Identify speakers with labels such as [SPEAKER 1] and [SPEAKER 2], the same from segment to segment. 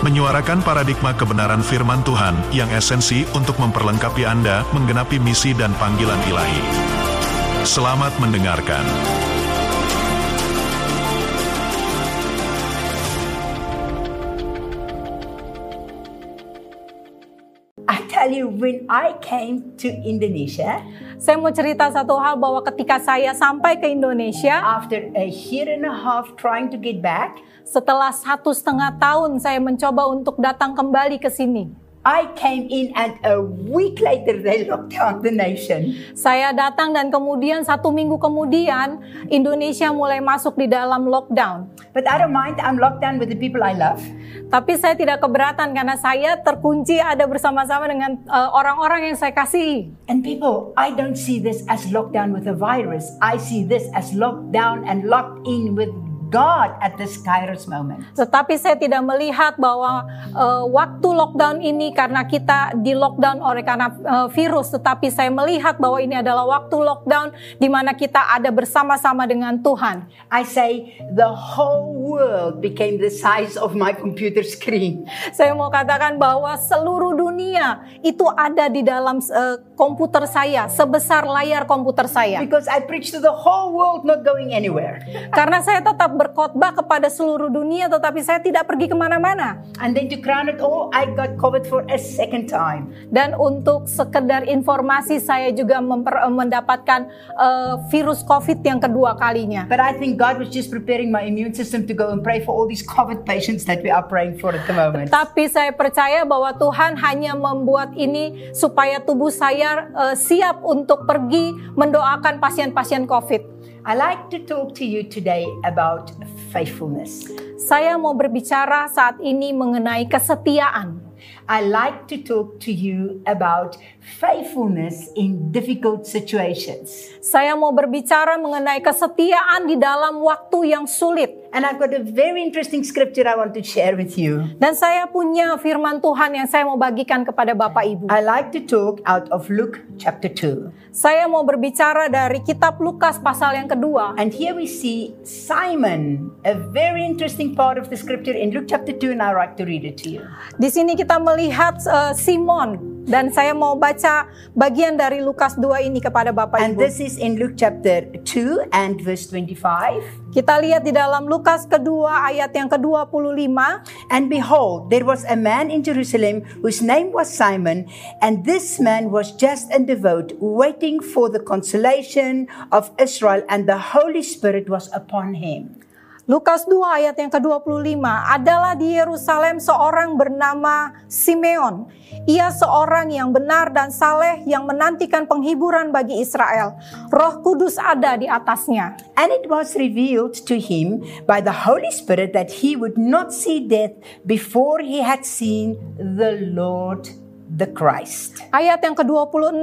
[SPEAKER 1] menyuarakan paradigma kebenaran firman Tuhan yang esensi untuk memperlengkapi Anda menggenapi misi dan panggilan ilahi. Selamat mendengarkan.
[SPEAKER 2] When I came to Indonesia,
[SPEAKER 3] Saya mau cerita satu hal bahwa ketika saya sampai ke Indonesia,
[SPEAKER 2] after a year and a half trying to get back,
[SPEAKER 3] setelah satu setengah tahun saya mencoba untuk datang kembali ke sini.
[SPEAKER 2] I came in and a week later they locked down the nation.
[SPEAKER 3] Saya datang dan kemudian satu minggu kemudian Indonesia mulai masuk di dalam lockdown.
[SPEAKER 2] But I don't mind, I'm locked down with the people I love.
[SPEAKER 3] Tapi saya tidak keberatan karena saya terkunci ada bersama-sama dengan uh, orang-orang yang saya kasihi.
[SPEAKER 2] And people, I don't see this as lockdown with a virus. I see this as lockdown and locked in with God at this Kairos moment.
[SPEAKER 3] Tetapi saya tidak melihat bahwa uh, waktu lockdown ini karena kita di lockdown oleh karena uh, virus, tetapi saya melihat bahwa ini adalah waktu lockdown di mana kita ada bersama-sama dengan Tuhan.
[SPEAKER 2] I say the whole world became the size of my computer screen.
[SPEAKER 3] Saya mau katakan bahwa seluruh dunia itu ada di dalam uh, komputer saya, sebesar layar komputer saya.
[SPEAKER 2] Because I preach to the whole world not going anywhere.
[SPEAKER 3] Karena saya tetap berkhotbah kepada seluruh dunia, tetapi saya tidak pergi ke mana-mana.
[SPEAKER 2] And then to crown it all, I got COVID for a second time.
[SPEAKER 3] Dan untuk sekedar informasi, saya juga memper, mendapatkan uh, virus COVID yang kedua kalinya.
[SPEAKER 2] But I think God was just preparing my immune system to go and pray for all these COVID patients that we are praying for at the moment.
[SPEAKER 3] Tapi saya percaya bahwa Tuhan hanya membuat ini supaya tubuh saya uh, siap untuk pergi mendoakan pasien-pasien COVID.
[SPEAKER 2] I like to talk to you today about faithfulness.
[SPEAKER 3] Saya mau berbicara saat ini mengenai kesetiaan.
[SPEAKER 2] I like to talk to you about faithfulness in difficult situations.
[SPEAKER 3] Saya mau berbicara mengenai kesetiaan di dalam waktu yang sulit.
[SPEAKER 2] And I've got a very interesting scripture I want to share with you.
[SPEAKER 3] Dan saya punya firman Tuhan yang saya mau bagikan kepada Bapak Ibu.
[SPEAKER 2] I like to talk out of Luke chapter 2.
[SPEAKER 3] Saya mau berbicara dari kitab Lukas pasal yang kedua.
[SPEAKER 2] And here we see Simon, a very interesting part of the scripture in Luke chapter 2 and I like to read it to you.
[SPEAKER 3] Di sini kita melihat uh, Simon dan saya mau baca bagian dari Lukas 2 ini kepada Bapak
[SPEAKER 2] And
[SPEAKER 3] Ibu.
[SPEAKER 2] this is in Luke chapter 2 and verse 25.
[SPEAKER 3] Kita lihat di dalam Lukas kedua ayat yang ke-25.
[SPEAKER 2] And behold, there was a man in Jerusalem whose name was Simon, and this man was just and devout, waiting for the consolation of Israel, and the Holy Spirit was upon him.
[SPEAKER 3] Lukas 2 ayat yang ke-25 adalah di Yerusalem seorang bernama Simeon. Ia seorang yang benar dan saleh yang menantikan penghiburan bagi Israel. Roh Kudus ada di atasnya.
[SPEAKER 2] And it was revealed to him by the Holy Spirit that he would not see death before he had seen the Lord the Christ.
[SPEAKER 3] Ayat yang ke-26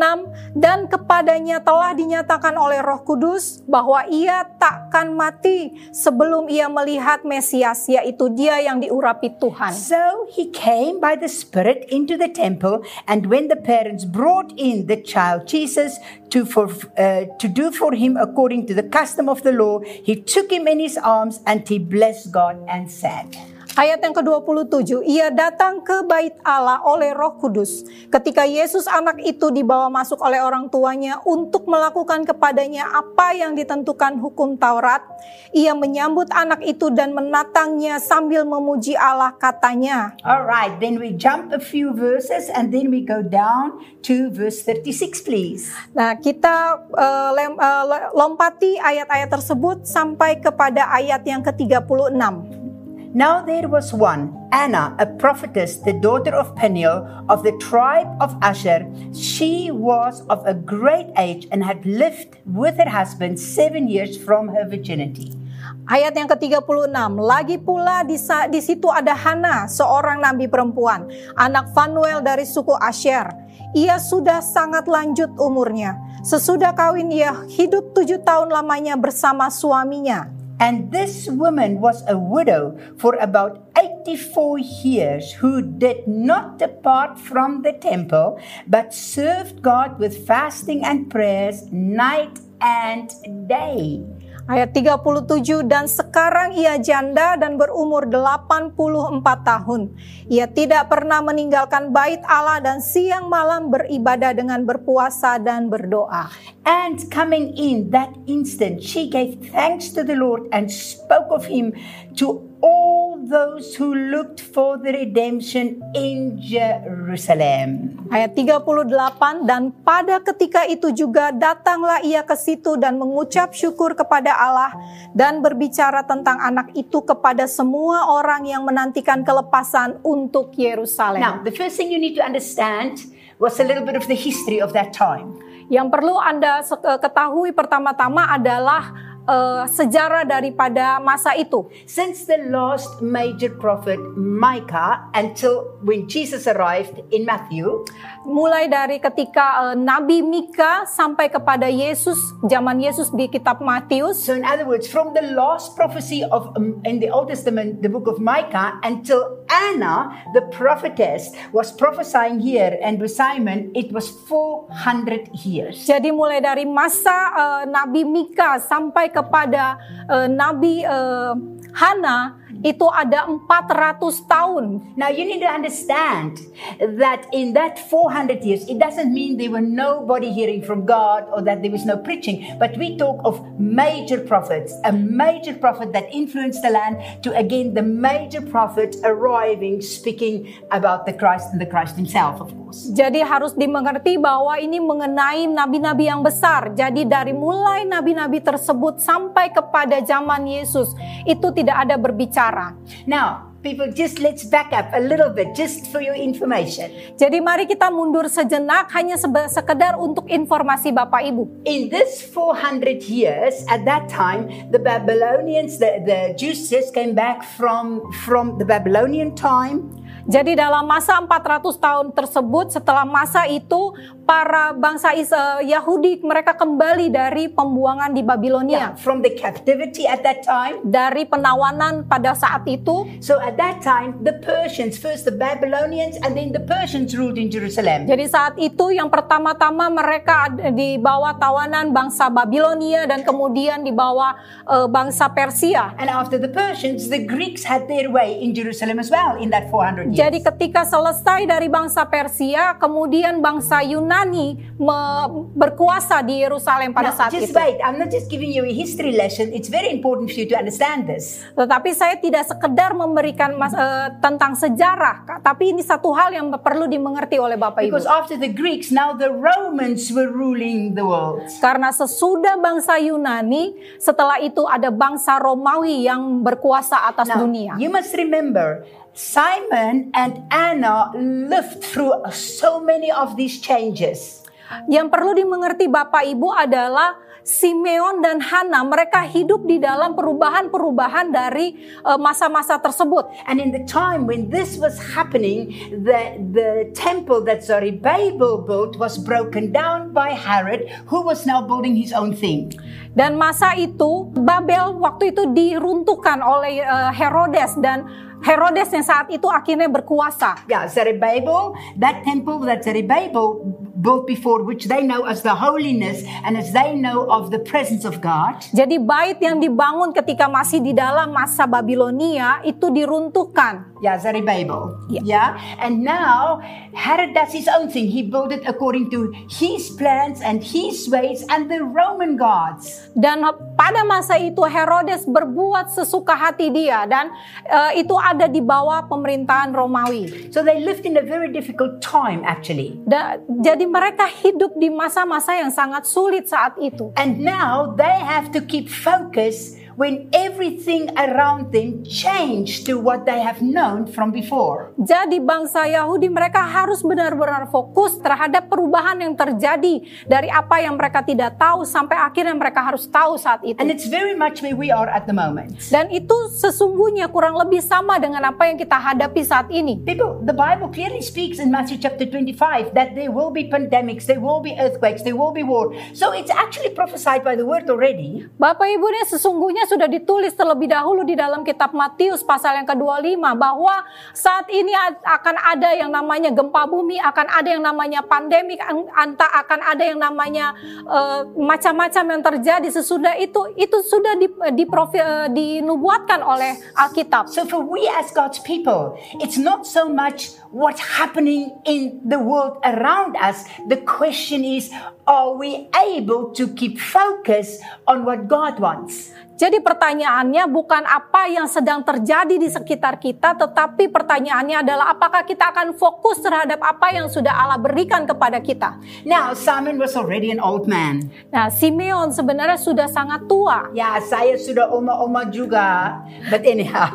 [SPEAKER 3] dan kepadanya telah dinyatakan oleh Roh Kudus bahwa ia takkan mati sebelum ia melihat Mesias yaitu dia yang diurapi Tuhan.
[SPEAKER 2] So he came by the Spirit into the temple, and when the parents brought in the child Jesus to, for, uh, to do for him according to the custom of the law, he took him in his arms and he blessed God and said,
[SPEAKER 3] Ayat yang ke-27, ia datang ke bait Allah oleh roh kudus. Ketika Yesus anak itu dibawa masuk oleh orang tuanya untuk melakukan kepadanya apa yang ditentukan hukum Taurat, ia menyambut anak itu dan menatangnya sambil memuji Allah katanya.
[SPEAKER 2] All right, then we jump a few verses and then we go down to verse 36, please.
[SPEAKER 3] Nah, kita uh, lem- uh, lompati ayat-ayat tersebut sampai kepada ayat yang ke-36.
[SPEAKER 2] Now there was one, Anna, a prophetess, the daughter of Peniel of the tribe of Asher. She was of a great age and had lived with her husband seven years from her virginity.
[SPEAKER 3] Ayat yang ke-36, lagi pula di, di situ ada Hana, seorang nabi perempuan, anak Fanuel dari suku Asher. Ia sudah sangat lanjut umurnya. Sesudah kawin ia hidup tujuh tahun lamanya bersama suaminya.
[SPEAKER 2] And this woman was a widow for about 84 years who did not depart from the temple, but served God with fasting and prayers night and day.
[SPEAKER 3] Ayat 37 dan sekarang ia janda dan berumur 84 tahun. Ia tidak pernah meninggalkan bait Allah dan siang malam beribadah dengan berpuasa dan berdoa.
[SPEAKER 2] And coming in that instant, she gave thanks to the Lord and spoke of him to all those who looked for the redemption in Jerusalem.
[SPEAKER 3] Ayat 38 dan pada ketika itu juga datanglah ia ke situ dan mengucap syukur kepada Allah dan berbicara tentang anak itu kepada semua orang yang menantikan kelepasan untuk Yerusalem.
[SPEAKER 2] Now, the first thing you need to understand was a little bit of the history of that time.
[SPEAKER 3] Yang perlu Anda eh, ketahui pertama-tama adalah eh, sejarah daripada masa itu.
[SPEAKER 2] Since the last major prophet Micah until when Jesus arrived in Matthew,
[SPEAKER 3] Mulai dari ketika eh, Nabi Mika sampai kepada Yesus, zaman Yesus di kitab Matius.
[SPEAKER 2] so in other words, from the last prophecy of um, in the Old Testament, the book of Micah, until Anna, the prophetess, was prophesying here, and with Simon, it was 400 years.
[SPEAKER 3] Jadi mulai dari masa eh, Nabi Mika sampai kepada eh, Nabi eh, Hana itu ada 400 tahun.
[SPEAKER 2] Now you need to understand that in that 400 years, it doesn't mean there were nobody hearing from God or that there was no preaching, but we talk of major prophets, a major prophet that influenced the land to again the major prophet arriving, speaking about the Christ and the Christ himself, of course.
[SPEAKER 3] Jadi harus dimengerti bahwa ini mengenai nabi-nabi yang besar. Jadi dari mulai nabi-nabi tersebut sampai kepada zaman Yesus itu tidak ada berbicara.
[SPEAKER 2] Now, people, just let's back up a little bit, just for your information.
[SPEAKER 3] Jadi mari kita mundur sejenak hanya sekedar untuk informasi Bapak Ibu.
[SPEAKER 2] In this 400 years, at that time, the Babylonians, the, the Jews just came back from, from the Babylonian time.
[SPEAKER 3] Jadi dalam masa 400 tahun tersebut setelah masa itu para bangsa eh, Yahudi mereka kembali dari pembuangan di Babilonia.
[SPEAKER 2] From the captivity at that time.
[SPEAKER 3] Dari penawanan pada saat itu.
[SPEAKER 2] So at that time, the Persians, first the Babylonians, and then the Persians ruled in Jerusalem.
[SPEAKER 3] Jadi saat itu yang pertama-tama mereka di bawah tawanan bangsa Babilonia dan kemudian di bawah eh, bangsa Persia.
[SPEAKER 2] And after the Persians, the Greeks had their way in Jerusalem as well in that 400 years.
[SPEAKER 3] Jadi ketika selesai dari bangsa Persia, kemudian bangsa Yunani berkuasa di Yerusalem pada
[SPEAKER 2] Now,
[SPEAKER 3] saat
[SPEAKER 2] just
[SPEAKER 3] itu.
[SPEAKER 2] wait. I'm not just giving you a history lesson. It's very important for you to understand this.
[SPEAKER 3] Tetapi saya tidak sekedar memberikan mas- eh, tentang sejarah, tapi ini satu hal yang perlu dimengerti oleh Bapak Ibu.
[SPEAKER 2] Because after the Greeks, now the Romans were ruling the world.
[SPEAKER 3] Karena sesudah bangsa Yunani, setelah itu ada bangsa Romawi yang berkuasa atas
[SPEAKER 2] Now,
[SPEAKER 3] dunia.
[SPEAKER 2] you must remember, Simon and Anna lived through so many of these changes.
[SPEAKER 3] Yang perlu dimengerti Bapak Ibu adalah Simeon dan Hana mereka hidup di dalam perubahan-perubahan dari eh, masa-masa tersebut.
[SPEAKER 2] And in the time when this was happening, the, the temple that Zerubbabel built was broken down by Herod, who was now building his own thing.
[SPEAKER 3] Dan masa itu Babel waktu itu diruntuhkan oleh eh, Herodes dan Herodes yang saat itu akhirnya berkuasa.
[SPEAKER 2] Yeah, Zerubbabel, that temple that Zerubbabel built before, which they know as the holiness and as they know of the presence of God.
[SPEAKER 3] Jadi bait yang dibangun ketika masih di dalam masa Babilonia itu diruntuhkan.
[SPEAKER 2] Yeah, Zerubbabel.
[SPEAKER 3] Yeah.
[SPEAKER 2] yeah. And now Herod does his own thing. He built it according to his plans and his ways and the Roman gods.
[SPEAKER 3] Dan pada masa itu Herodes berbuat sesuka hati dia dan eh, itu ada di bawah pemerintahan Romawi.
[SPEAKER 2] So they lived in a very difficult time actually.
[SPEAKER 3] Da- jadi mereka hidup di masa-masa yang sangat sulit saat itu.
[SPEAKER 2] And now they have to keep focus when everything around them changed to what they have known from before.
[SPEAKER 3] Jadi bangsa Yahudi mereka harus benar-benar fokus terhadap perubahan yang terjadi dari apa yang mereka tidak tahu sampai akhirnya mereka harus tahu saat itu.
[SPEAKER 2] And it's very much where we are at the moment.
[SPEAKER 3] Dan itu sesungguhnya kurang lebih sama dengan apa yang kita hadapi saat ini.
[SPEAKER 2] People, the Bible clearly speaks in Matthew chapter 25 that there will be pandemics, there will be earthquakes, there will be war. So it's actually prophesied by the word already.
[SPEAKER 3] Bapak Ibu ini sesungguhnya sudah ditulis terlebih dahulu di dalam kitab Matius pasal yang ke-25 bahwa saat ini akan ada yang namanya gempa bumi, akan ada yang namanya pandemik, an- anta akan ada yang namanya eh, macam-macam yang terjadi sesudah itu itu sudah di, diprofi- eh, dinubuatkan oleh Alkitab.
[SPEAKER 2] So for we as God's people, it's not so much what's happening in the world around us. The question is, are we able to keep focus on what God wants?
[SPEAKER 3] Jadi pertanyaannya bukan apa yang sedang terjadi di sekitar kita, tetapi pertanyaannya adalah apakah kita akan fokus terhadap apa yang sudah Allah berikan kepada kita.
[SPEAKER 2] Now, Simon was already an old man.
[SPEAKER 3] Nah, Simeon sebenarnya sudah sangat tua.
[SPEAKER 2] Ya, saya sudah oma-oma juga. But anyhow.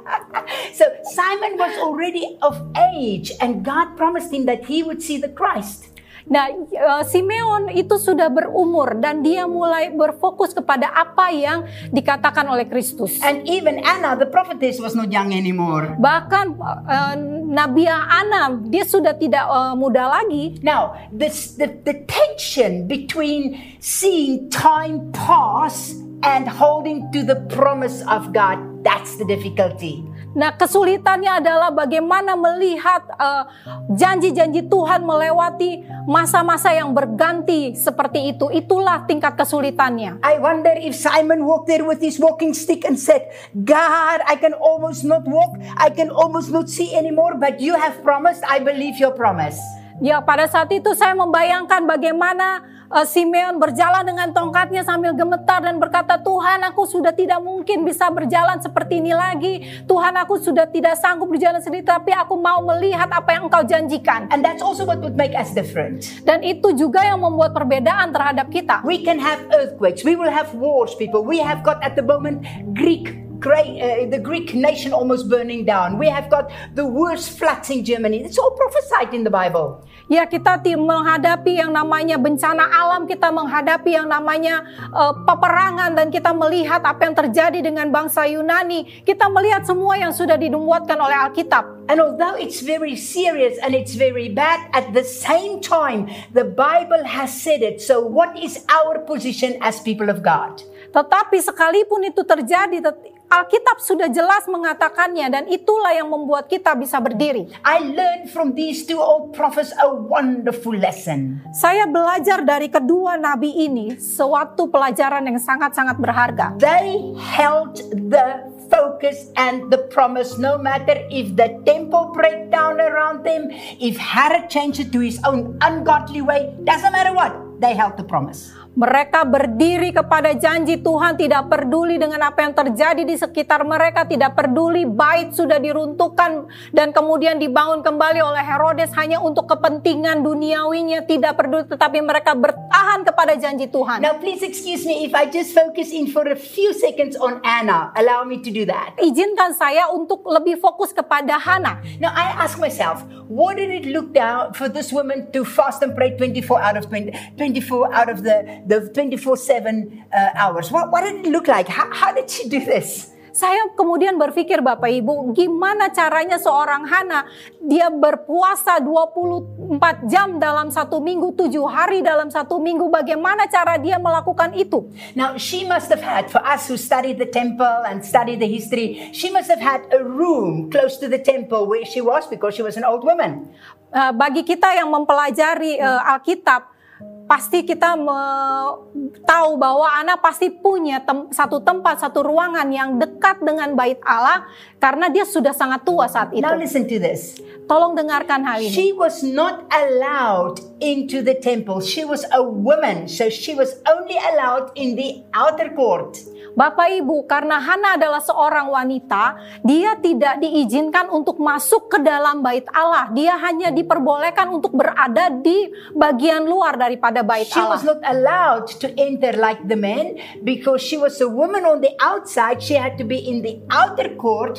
[SPEAKER 2] so Simon was already of age and God promised him that he would see the Christ.
[SPEAKER 3] Nah, eh, Simeon itu sudah berumur dan dia mulai berfokus kepada apa yang dikatakan oleh Kristus.
[SPEAKER 2] And even Anna, the prophetess, was not young anymore.
[SPEAKER 3] Bahkan eh, Nabi Ana dia sudah tidak eh, muda lagi.
[SPEAKER 2] Now, this, the, the tension between seeing time pass and holding to the promise of God, that's the difficulty.
[SPEAKER 3] Nah, kesulitannya adalah bagaimana melihat eh, janji-janji Tuhan melewati masa-masa yang berganti seperti itu. Itulah tingkat kesulitannya.
[SPEAKER 2] I wonder if Simon walked there with his walking stick and said, God, I can almost not walk, I can almost not see anymore, but you have promised, I believe your promise.
[SPEAKER 3] Ya, pada saat itu saya membayangkan bagaimana eh, Simeon berjalan dengan tongkatnya sambil gemetar dan berkata, "Tuhan, aku sudah tidak mungkin bisa berjalan seperti ini lagi. Tuhan, aku sudah tidak sanggup berjalan sendiri, tapi aku mau melihat apa yang Engkau janjikan."
[SPEAKER 2] And that's also what would make us different.
[SPEAKER 3] Dan itu juga yang membuat perbedaan terhadap kita.
[SPEAKER 2] We can have earthquakes, we will have wars, people. We have got at the moment Greek. Great, uh, the Greek nation almost burning down. We have got the worst floods in Germany. It's all prophesied in the Bible.
[SPEAKER 3] Ya kita menghadapi yang namanya bencana alam, kita menghadapi yang namanya eh, peperangan dan kita melihat apa yang terjadi dengan bangsa Yunani. Kita melihat semua yang sudah dinubuatkan oleh Alkitab.
[SPEAKER 2] And although it's very serious and it's very bad, at the same time, the Bible has said it. So, what is our position as people of God?
[SPEAKER 3] Tetapi sekalipun itu terjadi, Alkitab sudah jelas mengatakannya dan itulah yang membuat kita bisa berdiri.
[SPEAKER 2] I learned from these two old prophets a wonderful lesson.
[SPEAKER 3] Saya belajar dari kedua nabi ini suatu pelajaran yang sangat-sangat berharga.
[SPEAKER 2] They held the focus and the promise no matter if the temple break down around them, if Herod changed it to his own ungodly way, doesn't matter what, they held the promise.
[SPEAKER 3] Mereka berdiri kepada janji Tuhan, tidak peduli dengan apa yang terjadi di sekitar mereka, tidak peduli bait sudah diruntuhkan dan kemudian dibangun kembali oleh Herodes hanya untuk kepentingan duniawinya, tidak peduli, tetapi mereka bertahan kepada janji Tuhan.
[SPEAKER 2] Now, please excuse me if I just focus in for a few seconds on Anna. Allow me to do that.
[SPEAKER 3] Izinkan saya untuk lebih fokus kepada Hana.
[SPEAKER 2] Now, I ask myself, what did it look down for this woman to fast and pray 24 out of 20, 24 out of the, the 24 7 uh, hours? What, what did it look like? How, how did she do this?
[SPEAKER 3] Saya kemudian berpikir Bapak Ibu, gimana caranya seorang Hana dia berpuasa 24 jam dalam satu minggu, tujuh hari dalam satu minggu, bagaimana cara dia melakukan itu?
[SPEAKER 2] Now, she must have had, for us who studied the temple and studied the history, she must have had a room close to the temple where she was because she was an old woman.
[SPEAKER 3] Eh, bagi kita yang mempelajari eh, Alkitab, pasti kita me- tahu bahwa anak pasti punya tem- satu tempat, satu ruangan yang dekat dengan bait Allah karena dia sudah sangat tua saat itu.
[SPEAKER 2] Now, listen to this.
[SPEAKER 3] Tolong dengarkan hal ini.
[SPEAKER 2] She was not allowed into the temple. She was a woman, so she was only allowed in the outer court.
[SPEAKER 3] Bapak Ibu, karena Hana adalah seorang wanita, dia tidak diizinkan untuk masuk ke dalam bait Allah. Dia hanya diperbolehkan untuk berada di bagian luar daripada bait
[SPEAKER 2] She was
[SPEAKER 3] Allah.
[SPEAKER 2] not allowed to enter like the men because she was a woman on the outside. She had to be in the outer court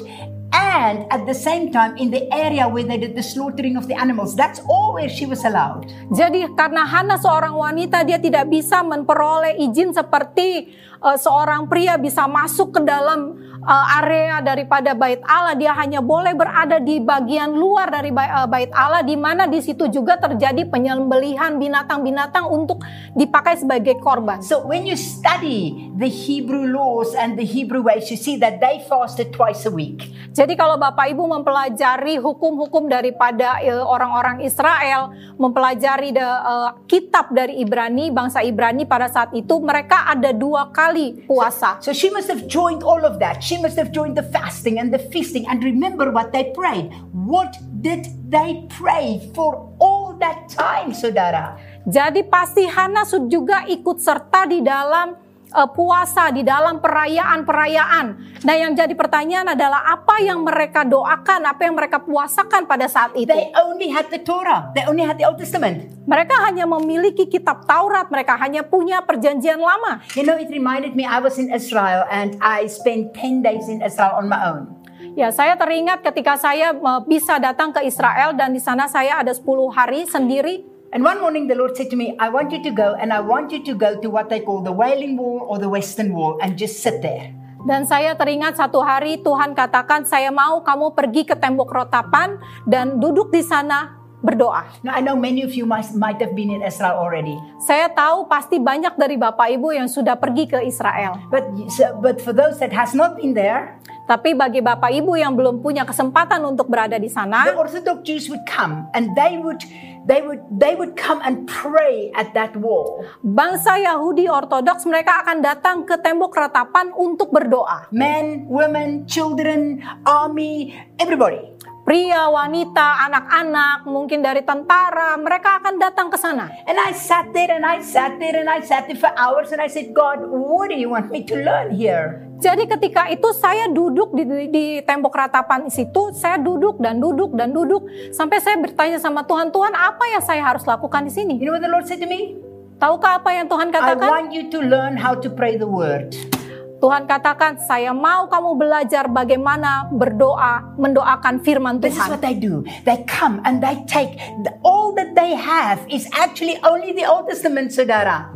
[SPEAKER 2] and at the same time in the area where they did the slaughtering of the animals. That's all where she was allowed.
[SPEAKER 3] Jadi karena Hana seorang wanita, dia tidak bisa memperoleh izin seperti eh, seorang pria bisa masuk ke dalam eh, area daripada bait Allah. Dia hanya boleh berada di bagian luar dari eh, bait Allah, di mana di situ juga terjadi penyembelihan binatang-binatang untuk dipakai sebagai korban.
[SPEAKER 2] So when you study the Hebrew laws and the Hebrew ways, you see that they fasted twice a week.
[SPEAKER 3] Jadi kalau Bapak Ibu mempelajari hukum-hukum daripada eh, orang-orang Israel, mempelajari the, eh, kitab dari Ibrani, bangsa Ibrani pada saat itu mereka ada dua kali puasa.
[SPEAKER 2] So she must have joined all of that. She must have joined the fasting and the feasting. And remember what they prayed. What did they pray for all that time, saudara?
[SPEAKER 3] Jadi pasti Hana juga ikut serta di dalam eh, puasa, di dalam perayaan-perayaan. Nah yang jadi pertanyaan adalah apa yang mereka doakan, apa yang mereka puasakan pada saat itu.
[SPEAKER 2] They only had the Torah. They only had the Old Testament.
[SPEAKER 3] Mereka hanya memiliki kitab Taurat, mereka hanya punya perjanjian lama.
[SPEAKER 2] You know, it reminded me I was in Israel and I spent 10 days in Israel on my own.
[SPEAKER 3] Ya, saya teringat ketika saya eh, bisa datang ke Israel dan di sana saya ada 10 hari sendiri.
[SPEAKER 2] And one morning the Lord said to me, I want you to go and I want you to go to what they call the Wailing Wall or the Western Wall and just sit there.
[SPEAKER 3] Dan saya teringat satu hari Tuhan katakan, saya mau kamu pergi ke tembok rotapan dan duduk di sana berdoa.
[SPEAKER 2] Now, I know many of you might, might have been in Israel already.
[SPEAKER 3] Saya tahu pasti banyak dari Bapak Ibu yang sudah pergi ke Israel.
[SPEAKER 2] But, but for those that has not been there,
[SPEAKER 3] Tapi bagi Bapak Ibu yang belum punya kesempatan untuk berada di
[SPEAKER 2] the
[SPEAKER 3] sana,
[SPEAKER 2] Orthodox Jews would come and they would they would they would come and pray at that wall.
[SPEAKER 3] bangsa Yahudi Ortodoks mereka akan datang ke tembok ratapan untuk berdoa.
[SPEAKER 2] Men, women, children, army, everybody.
[SPEAKER 3] Pria, wanita, anak-anak, mungkin dari tentara, mereka akan datang ke sana.
[SPEAKER 2] And I sat there and I sat there and I sat there for hours and I said, God, what do you want me to learn here?
[SPEAKER 3] Jadi ketika itu saya duduk di, di, di tembok ratapan situ, saya duduk dan duduk dan duduk sampai saya bertanya sama Tuhan, Tuhan apa yang saya harus lakukan di sini?
[SPEAKER 2] You know what the Lord said to me?
[SPEAKER 3] Tahukah apa yang Tuhan
[SPEAKER 2] I
[SPEAKER 3] katakan?
[SPEAKER 2] want you to learn how to pray the word.
[SPEAKER 3] Tuhan katakan, saya mau kamu belajar bagaimana berdoa, mendoakan firman
[SPEAKER 2] This is
[SPEAKER 3] Tuhan.
[SPEAKER 2] what they do. They come and they take the, all that they have is actually only the Old Testament, saudara.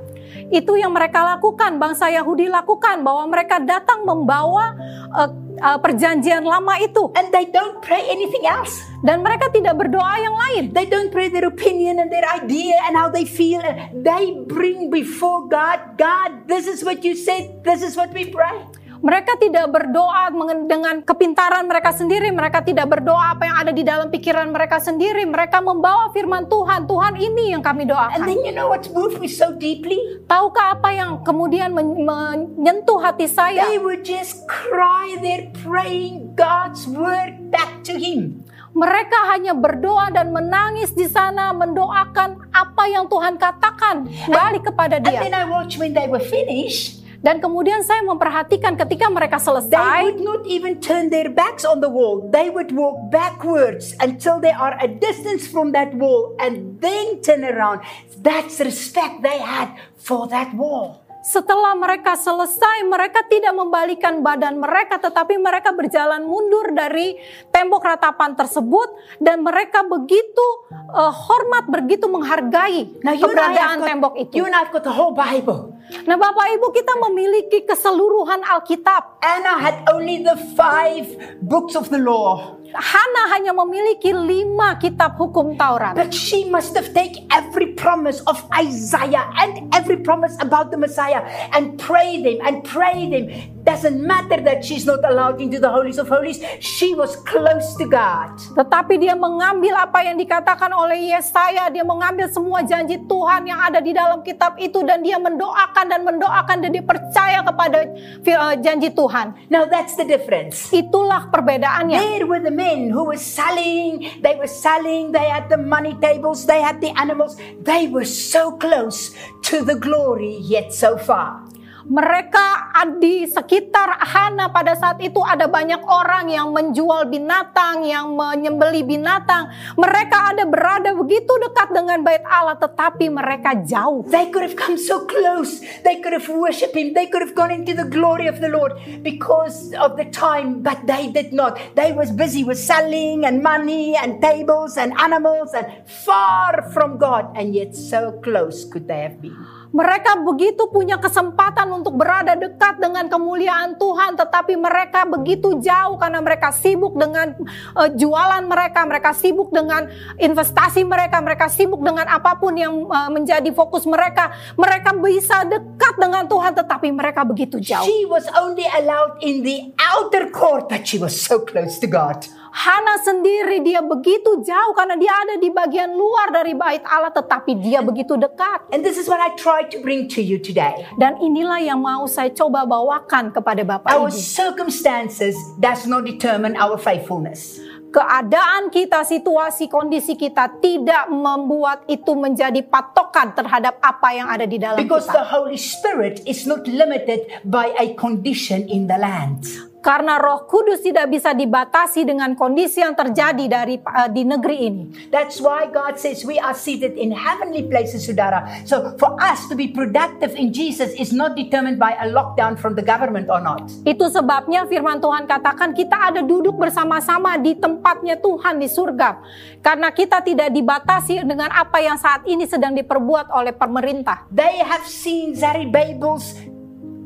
[SPEAKER 3] Itu yang mereka lakukan, bangsa Yahudi lakukan, bahwa mereka datang membawa eh, eh, perjanjian lama itu.
[SPEAKER 2] And they don't pray anything else.
[SPEAKER 3] Dan mereka tidak berdoa yang lain.
[SPEAKER 2] They don't pray their opinion and their idea and how they feel. They bring before God, God, this is what you said, this is what we pray.
[SPEAKER 3] Mereka tidak berdoa dengan kepintaran mereka sendiri. Mereka tidak berdoa apa yang ada di dalam pikiran mereka sendiri. Mereka membawa firman Tuhan. Tuhan ini yang kami
[SPEAKER 2] And
[SPEAKER 3] doakan.
[SPEAKER 2] then you know what's moved me so deeply?
[SPEAKER 3] Tahukah apa yang kemudian men- menyentuh hati saya?
[SPEAKER 2] They would just cry, they're praying God's word back to Him.
[SPEAKER 3] Mereka hanya berdoa dan menangis di sana, mendoakan apa yang Tuhan katakan balik kepada
[SPEAKER 2] And then
[SPEAKER 3] dia.
[SPEAKER 2] I watched when they were finished,
[SPEAKER 3] Dan kemudian saya memperhatikan ketika mereka
[SPEAKER 2] they
[SPEAKER 3] selesai,
[SPEAKER 2] would not even turn their backs on the wall. They would walk backwards until they are a distance from that wall and then turn around. That's respect they had for that wall.
[SPEAKER 3] Setelah mereka selesai, mereka tidak membalikan badan mereka, tetapi mereka berjalan mundur dari tembok ratapan tersebut, dan mereka begitu eh, hormat, begitu menghargai
[SPEAKER 2] Now I
[SPEAKER 3] keberadaan tembok itu.
[SPEAKER 2] you and have got the whole Bible.
[SPEAKER 3] Nah, Bapak Ibu, kita memiliki keseluruhan Alkitab.
[SPEAKER 2] Anna had only the five books of the law.
[SPEAKER 3] Hana hanya memiliki lima kitab hukum Taurat.
[SPEAKER 2] But she must have taken every promise of Isaiah and every promise about the Messiah and pray them and pray them. Doesn't matter that she's not allowed into the holies of holies. She was close to God.
[SPEAKER 3] Tetapi dia mengambil apa yang dikatakan oleh Yesaya, dia mengambil semua janji Tuhan yang ada di dalam kitab itu dan dia mendoakan dan mendoakan dan dia percaya kepada eh, janji Tuhan.
[SPEAKER 2] Now that's the difference.
[SPEAKER 3] Itulah perbedaannya.
[SPEAKER 2] There were the men who were selling, they were selling, they had the money tables, they had the animals. They were so close to the glory yet so far.
[SPEAKER 3] Mereka di sekitar Hana pada saat itu ada banyak orang yang menjual binatang, yang menyembeli binatang. Mereka ada berada begitu dekat dengan bait Allah tetapi mereka jauh.
[SPEAKER 2] They could have come so close. They could have worshipped him. They could have gone into the glory of the Lord because of the time, but they did not. They was busy with selling and money and tables and animals and far from God and yet so close could they have been.
[SPEAKER 3] Mereka begitu punya kesempatan untuk berada dekat dengan kemuliaan Tuhan, tetapi mereka begitu jauh karena mereka sibuk dengan uh, jualan mereka, mereka sibuk dengan investasi mereka, mereka sibuk dengan apa pun yang uh, menjadi fokus mereka. Mereka bisa dekat dengan Tuhan, tetapi mereka begitu jauh.
[SPEAKER 2] She was only allowed in the outer court, but she was so close to God.
[SPEAKER 3] Hana sendiri dia begitu jauh karena dia ada di bagian luar dari bait Allah tetapi dia begitu dekat.
[SPEAKER 2] And this is what I try to bring to you today.
[SPEAKER 3] Dan inilah yang mau saya coba bawakan kepada Bapak
[SPEAKER 2] Our
[SPEAKER 3] Ibu.
[SPEAKER 2] circumstances does not determine our faithfulness.
[SPEAKER 3] Keadaan kita, situasi, kondisi kita tidak membuat itu menjadi patokan terhadap apa yang ada di dalam
[SPEAKER 2] Because the
[SPEAKER 3] kita.
[SPEAKER 2] Holy Spirit is not limited by a condition in the land.
[SPEAKER 3] Karena Roh Kudus tidak bisa dibatasi dengan kondisi yang terjadi dari uh, di negeri ini.
[SPEAKER 2] That's why God says we are seated in heavenly places, Sudara. So for us to be productive in Jesus is not determined by a lockdown from the government or not.
[SPEAKER 3] Itu sebabnya firman Tuhan katakan kita ada duduk bersama-sama di tempatnya Tuhan di surga. Karena kita tidak dibatasi dengan apa yang saat ini sedang diperbuat oleh pemerintah.
[SPEAKER 2] They have seen Zerubbabel's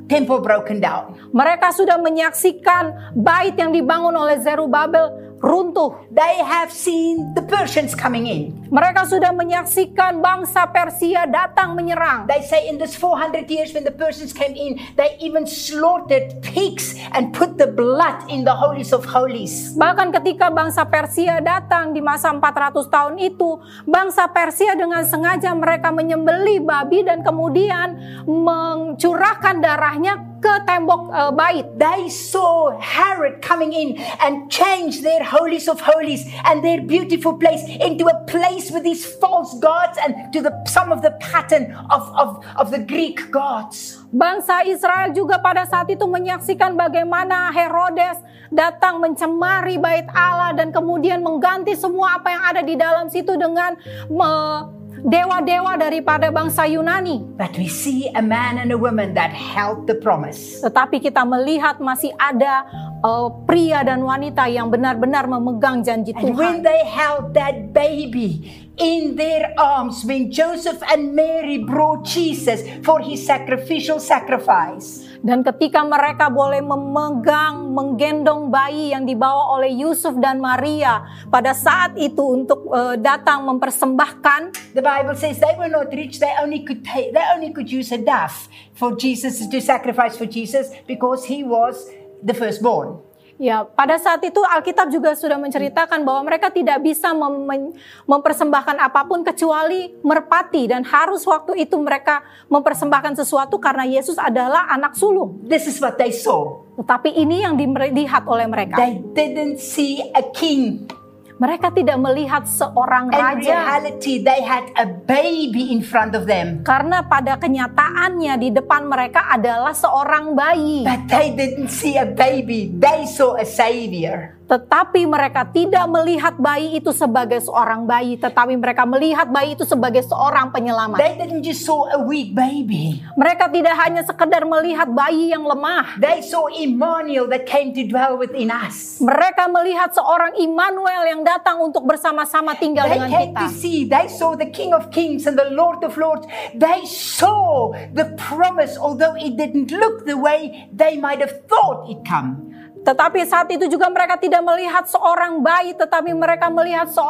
[SPEAKER 2] temple broken down.
[SPEAKER 3] Mereka sudah menyaksikan bait yang dibangun oleh Zerubabel runtuh.
[SPEAKER 2] They have seen the Persians coming in.
[SPEAKER 3] Mereka sudah menyaksikan bangsa Persia datang menyerang.
[SPEAKER 2] They say in this 400 years when the Persians came in, they even slaughtered pigs and put the blood in the holies of holies.
[SPEAKER 3] Bahkan ketika bangsa Persia datang di masa 400 tahun itu, bangsa Persia dengan sengaja mereka menyembeli babi dan kemudian mencurahkan darahnya ke tembok eh, bait.
[SPEAKER 2] They saw Herod coming in and change their holies of holies and their beautiful place into a place with these false gods and to the some of the pattern of, of, of the Greek gods.
[SPEAKER 3] Bangsa Israel juga pada saat itu menyaksikan bagaimana Herodes datang mencemari bait Allah dan kemudian mengganti semua apa yang ada di dalam situ dengan me- dewa-dewa daripada bangsa Yunani.
[SPEAKER 2] But we see a man and a woman that held the promise.
[SPEAKER 3] Tetapi kita melihat masih ada uh, pria dan wanita yang benar-benar memegang janji
[SPEAKER 2] And when
[SPEAKER 3] Tuhan.
[SPEAKER 2] they held that baby in their arms, when Joseph and Mary brought Jesus for his sacrificial sacrifice,
[SPEAKER 3] Dan ketika mereka boleh memegang, menggendong bayi yang dibawa oleh Yusuf dan Maria pada saat itu untuk uh, datang mempersembahkan
[SPEAKER 2] the Bible says they were not rich, they only could take, they only could use a dove for Jesus to sacrifice for Jesus because he was the firstborn.
[SPEAKER 3] Ya, pada saat itu Alkitab juga sudah menceritakan bahwa mereka tidak bisa mem- mempersembahkan apa pun kecuali merpati dan harus waktu itu mereka mempersembahkan sesuatu karena Yesus adalah anak sulung.
[SPEAKER 2] This is what they saw.
[SPEAKER 3] Tetapi ini yang dilihat oleh mereka.
[SPEAKER 2] They didn't see a king.
[SPEAKER 3] Mereka tidak melihat seorang
[SPEAKER 2] In
[SPEAKER 3] raja
[SPEAKER 2] reality, they had a baby in front of them.
[SPEAKER 3] karena pada kenyataannya di depan mereka adalah seorang bayi.
[SPEAKER 2] But they didn't see a baby, they saw a savior.
[SPEAKER 3] Tetapi mereka tidak melihat bayi itu sebagai seorang bayi, tetapi mereka melihat bayi itu sebagai seorang penyelamat.
[SPEAKER 2] They didn't just saw a weak baby.
[SPEAKER 3] Mereka tidak hanya sekedar melihat bayi yang lemah.
[SPEAKER 2] They saw Emmanuel that came to dwell within us.
[SPEAKER 3] Mereka melihat seorang Immanuel yang datang untuk bersama-sama tinggal
[SPEAKER 2] They
[SPEAKER 3] dengan
[SPEAKER 2] came
[SPEAKER 3] kita.
[SPEAKER 2] to see, they saw the King of Kings and the Lord of Lords. They saw the promise, although it didn't look the way they might have thought it come.
[SPEAKER 3] Tetapi saat itu juga mereka tidak melihat seorang bayi, tetapi mereka melihat so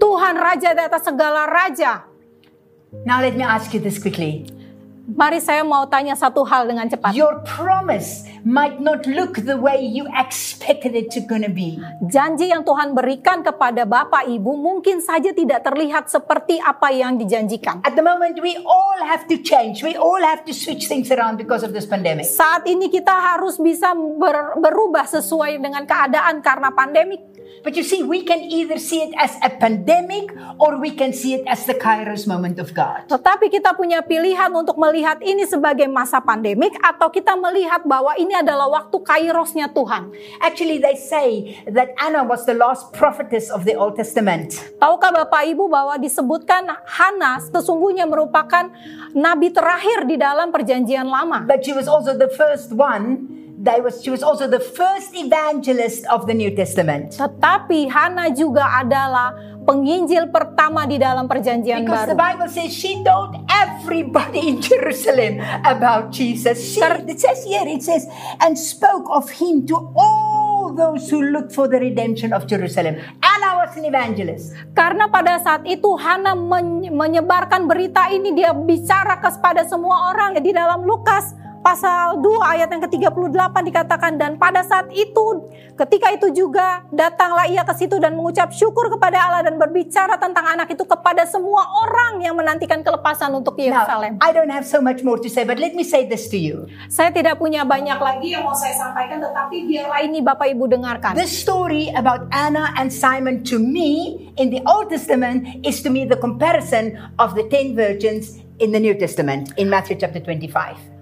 [SPEAKER 3] Tuhan Raja di atas segala raja.
[SPEAKER 2] Now let me ask you this quickly.
[SPEAKER 3] Mari saya mau tanya satu hal dengan cepat.
[SPEAKER 2] Your promise might not look the way you expected it to gonna be.
[SPEAKER 3] Janji yang Tuhan berikan kepada Bapak Ibu mungkin saja tidak terlihat seperti apa yang dijanjikan.
[SPEAKER 2] At the moment, we all have to change. We all have to switch things around because of this pandemic.
[SPEAKER 3] Saat ini kita harus bisa ber- berubah sesuai dengan keadaan karena pandemik.
[SPEAKER 2] But you see, we can either see it as a pandemic or we can see it as the Kairos moment of God.
[SPEAKER 3] Tetapi kita punya pilihan untuk melihat ini sebagai masa pandemik atau kita melihat bahwa ini adalah waktu kairosnya Tuhan.
[SPEAKER 2] Actually, they say that Anna was the last prophetess of the Old Testament.
[SPEAKER 3] Tahukah Bapak Ibu bahwa disebutkan Hana sesungguhnya merupakan nabi terakhir di dalam perjanjian lama.
[SPEAKER 2] But she was also the first one. That was, she was also the first evangelist of the New Testament.
[SPEAKER 3] Tetapi Hana juga adalah penginjil pertama di dalam perjanjian
[SPEAKER 2] Because the
[SPEAKER 3] baru.
[SPEAKER 2] Bible says she told everybody in Jerusalem about Jesus. She, it says here, it says, and spoke of him to all those who looked for the redemption of Jerusalem. Anna was an evangelist.
[SPEAKER 3] Karena pada saat itu Hana men- menyebarkan berita ini dia bicara kepada semua orang di dalam Lukas pasal 2 ayat yang ke-38 dikatakan dan pada saat itu ketika itu juga datanglah ia ke situ dan mengucap syukur kepada Allah dan berbicara tentang anak itu kepada semua orang yang menantikan kelepasan untuk Yerusalem.
[SPEAKER 2] I don't have so much more to say, but let me say this to you.
[SPEAKER 3] Saya tidak punya banyak lagi yang mau saya sampaikan tetapi biarlah ini Bapak Ibu dengarkan.
[SPEAKER 2] This story about Anna and Simon to me in the Old Testament is to me the comparison of the 10 virgins in the New Testament in Matthew chapter 25.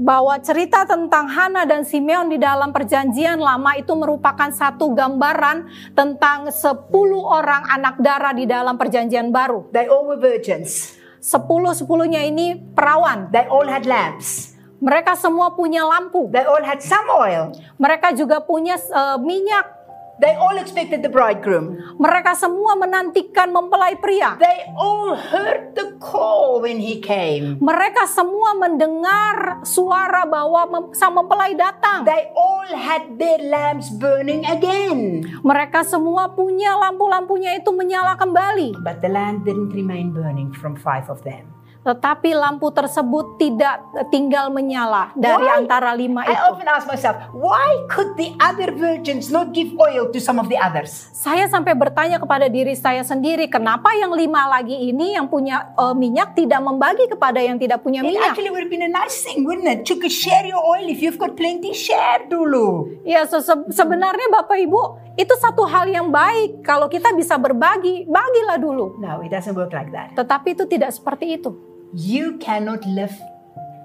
[SPEAKER 3] Bahwa cerita tentang Hana dan Simeon di dalam perjanjian lama itu merupakan satu gambaran tentang 10 orang anak darah di dalam perjanjian baru.
[SPEAKER 2] They all were virgins.
[SPEAKER 3] Sepuluh sepuluhnya ini perawan.
[SPEAKER 2] They all had lamps.
[SPEAKER 3] Mereka semua punya lampu.
[SPEAKER 2] They all had some oil.
[SPEAKER 3] Mereka juga punya eh, minyak.
[SPEAKER 2] They all expected the bridegroom.
[SPEAKER 3] Mereka semua menantikan mempelai pria.
[SPEAKER 2] They all heard the call when he came.
[SPEAKER 3] Mereka semua mendengar suara bahwa mem- sang mempelai datang.
[SPEAKER 2] They all had their lamps burning again.
[SPEAKER 3] Mereka semua punya lampu-lampunya itu menyala kembali.
[SPEAKER 2] But the lamp didn't remain burning from five of them.
[SPEAKER 3] Tetapi lampu tersebut tidak tinggal menyala dari
[SPEAKER 2] Why?
[SPEAKER 3] antara lima
[SPEAKER 2] I
[SPEAKER 3] itu.
[SPEAKER 2] often ask myself, why could the other virgins not give oil to some of the others?
[SPEAKER 3] Saya sampai bertanya kepada diri saya sendiri, kenapa yang lima lagi ini yang punya eh, minyak tidak membagi kepada yang tidak punya
[SPEAKER 2] It
[SPEAKER 3] minyak?
[SPEAKER 2] actually would have been a nice thing, wouldn't it? To share your oil if you've got plenty, share dulu.
[SPEAKER 3] Ya se- se- sebenarnya Bapak Ibu itu satu hal yang baik kalau kita bisa berbagi, bagilah dulu.
[SPEAKER 2] No, it doesn't work like that.
[SPEAKER 3] Tetapi itu tidak seperti itu.
[SPEAKER 2] You cannot live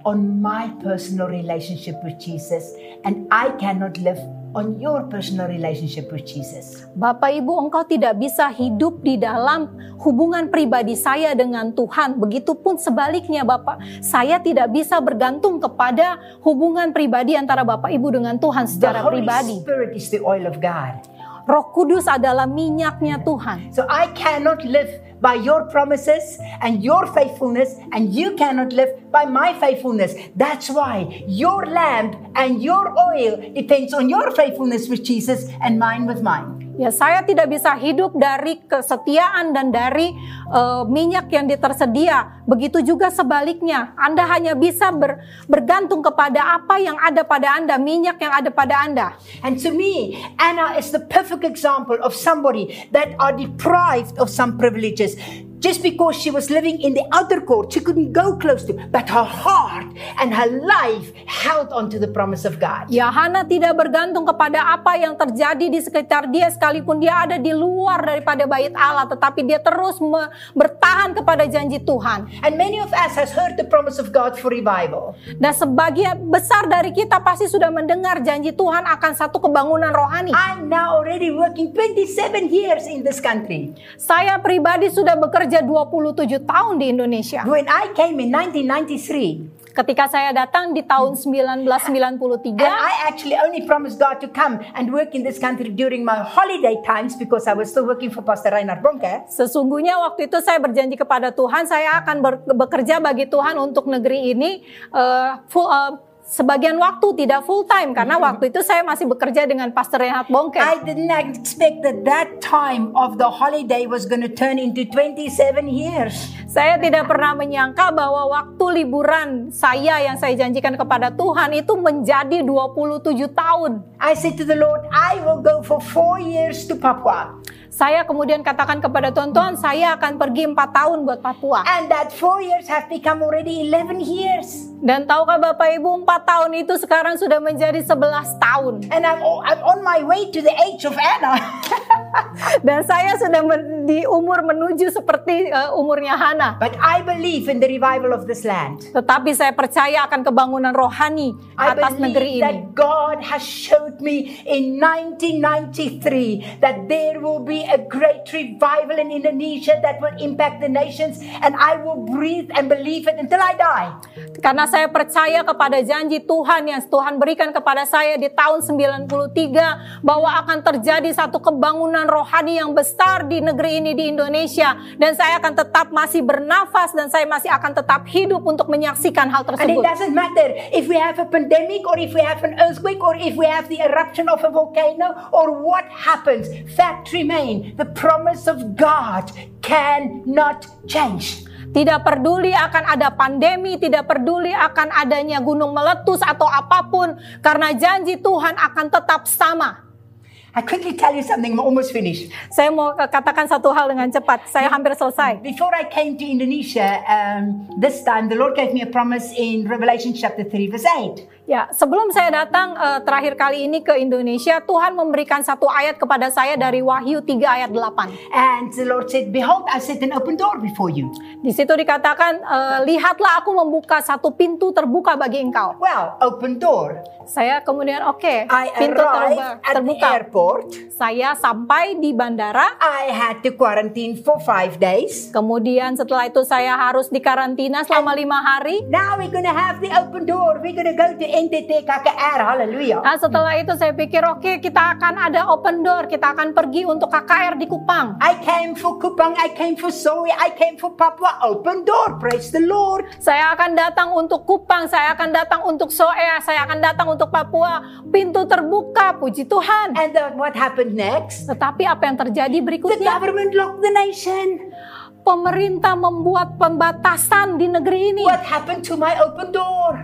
[SPEAKER 2] on my personal relationship with Jesus, and I cannot live on your personal relationship with Jesus.
[SPEAKER 3] Bapak Ibu, engkau tidak bisa hidup di dalam hubungan pribadi saya dengan Tuhan. Begitupun sebaliknya Bapak, saya tidak bisa bergantung kepada hubungan pribadi antara Bapak Ibu dengan Tuhan
[SPEAKER 2] The
[SPEAKER 3] secara
[SPEAKER 2] Holy
[SPEAKER 3] pribadi.
[SPEAKER 2] Spirit is the oil of God.
[SPEAKER 3] Roh Kudus adalah minyaknya Tuhan.
[SPEAKER 2] So I cannot live by your promises and your faithfulness, and you cannot live by my faithfulness. That's why your lamp and your oil depends on your faithfulness with Jesus and mine with mine.
[SPEAKER 3] Ya, saya tidak bisa hidup dari kesetiaan dan dari eh, minyak yang tersedia. Begitu juga sebaliknya, Anda hanya bisa ber- bergantung kepada apa yang ada pada Anda, minyak yang ada pada Anda.
[SPEAKER 2] And to me, Anna is the perfect example of somebody that are deprived of some privileges. Just because she was living in the outer court, she couldn't go close to, but her heart and her life held onto the promise of God.
[SPEAKER 3] Ya, Hana tidak bergantung kepada apa yang terjadi di sekitar dia sekalipun dia ada di luar daripada bait Allah, tetapi dia terus bertahan kepada janji Tuhan.
[SPEAKER 2] And many of us has heard the promise of God for revival.
[SPEAKER 3] Dan sebagian besar dari kita pasti sudah mendengar janji Tuhan akan satu kebangunan rohani.
[SPEAKER 2] I'm now already working 27 years in this country.
[SPEAKER 3] Saya pribadi sudah bekerja 27 tahun di Indonesia.
[SPEAKER 2] When I came in 1993,
[SPEAKER 3] Ketika saya datang di tahun 1993,
[SPEAKER 2] and I actually only promised God to come and work in this country during my holiday times because I was still working for Pastor Reinhard Bonke.
[SPEAKER 3] sesungguhnya waktu itu saya berjanji kepada Tuhan saya akan bekerja bagi Tuhan untuk negeri ini eh, full, eh, sebagian waktu tidak full time karena waktu itu saya masih bekerja dengan Pastor Reinhard Bongke.
[SPEAKER 2] I didn't expect that that time of the holiday was going to turn into 27 years.
[SPEAKER 3] Saya tidak pernah menyangka bahwa waktu liburan saya yang saya janjikan kepada Tuhan itu menjadi 27 tahun.
[SPEAKER 2] I said to the Lord, I will go for four years to Papua.
[SPEAKER 3] Saya kemudian katakan kepada tuan-tuan, saya akan pergi empat tahun buat Papua.
[SPEAKER 2] And that four years have become already 11 years.
[SPEAKER 3] Dan tahukah Bapak Ibu, empat tahun itu sekarang sudah menjadi 11 tahun.
[SPEAKER 2] And I'm, I'm on my way to the age of Anna.
[SPEAKER 3] Dan saya sudah men- di umur menuju seperti eh, umurnya Hana.
[SPEAKER 2] but I believe in the revival of this land.
[SPEAKER 3] Tetapi saya percaya akan kebangunan rohani
[SPEAKER 2] I
[SPEAKER 3] atas negeri ini.
[SPEAKER 2] that God has showed me in 1993 that there will be a great revival in Indonesia that will impact the nations, and I will breathe and believe it until I die.
[SPEAKER 3] Karena saya percaya kepada janji Tuhan yang Tuhan berikan kepada saya di tahun 93 bahwa akan terjadi satu kebangunan rohani yang besar di negeri ini di Indonesia dan saya akan tetap masih bernafas dan saya masih akan tetap hidup untuk menyaksikan hal
[SPEAKER 2] And it
[SPEAKER 3] tersebut.
[SPEAKER 2] doesn't matter if we have a pandemic or if we have an earthquake or if we have the eruption of a volcano or what happens. Fact remain, the promise of God cannot change.
[SPEAKER 3] Tidak peduli akan ada pandemi, tidak peduli akan adanya gunung meletus atau apa pun karena janji Tuhan akan tetap sama.
[SPEAKER 2] I quickly tell you something, I'm almost finished.
[SPEAKER 3] Saya mau katakan satu hal dengan cepat. Saya hampir selesai.
[SPEAKER 2] Before I came to Indonesia, um, this time the Lord gave me a promise in Revelation chapter 3, verse 8.
[SPEAKER 3] Ya, sebelum saya datang eh, terakhir kali ini ke Indonesia, Tuhan memberikan satu ayat kepada saya dari Wahyu 3 ayat 8.
[SPEAKER 2] And the Lord said, Behold, I set an open door before you.
[SPEAKER 3] Di situ dikatakan, eh, lihatlah aku membuka satu pintu terbuka bagi engkau.
[SPEAKER 2] Well, open door.
[SPEAKER 3] Saya kemudian oke,
[SPEAKER 2] I
[SPEAKER 3] pintu terbuka.
[SPEAKER 2] the
[SPEAKER 3] terbuka.
[SPEAKER 2] airport.
[SPEAKER 3] Saya sampai di bandara,
[SPEAKER 2] I had to quarantine for five days.
[SPEAKER 3] kemudian setelah itu saya harus dikarantina selama lima hari.
[SPEAKER 2] Now we're to have the open door. We're to go to NTT KKR. Hallelujah.
[SPEAKER 3] Nah, setelah itu saya pikir, oke kita akan ada open door, kita akan pergi untuk KKR di Kupang.
[SPEAKER 2] I came for Kupang. I came for Soe. I came for Papua. Open door. Praise the Lord.
[SPEAKER 3] Saya akan datang untuk Kupang, saya akan datang untuk Soea, saya akan datang untuk Papua. Pintu terbuka, puji Tuhan.
[SPEAKER 2] And then what happened next?
[SPEAKER 3] Tetapi apa yang terjadi
[SPEAKER 2] The
[SPEAKER 3] berikutnya?
[SPEAKER 2] government locked the nation.
[SPEAKER 3] Pemerintah membuat pembatasan di negeri ini.
[SPEAKER 2] What happened to my open door?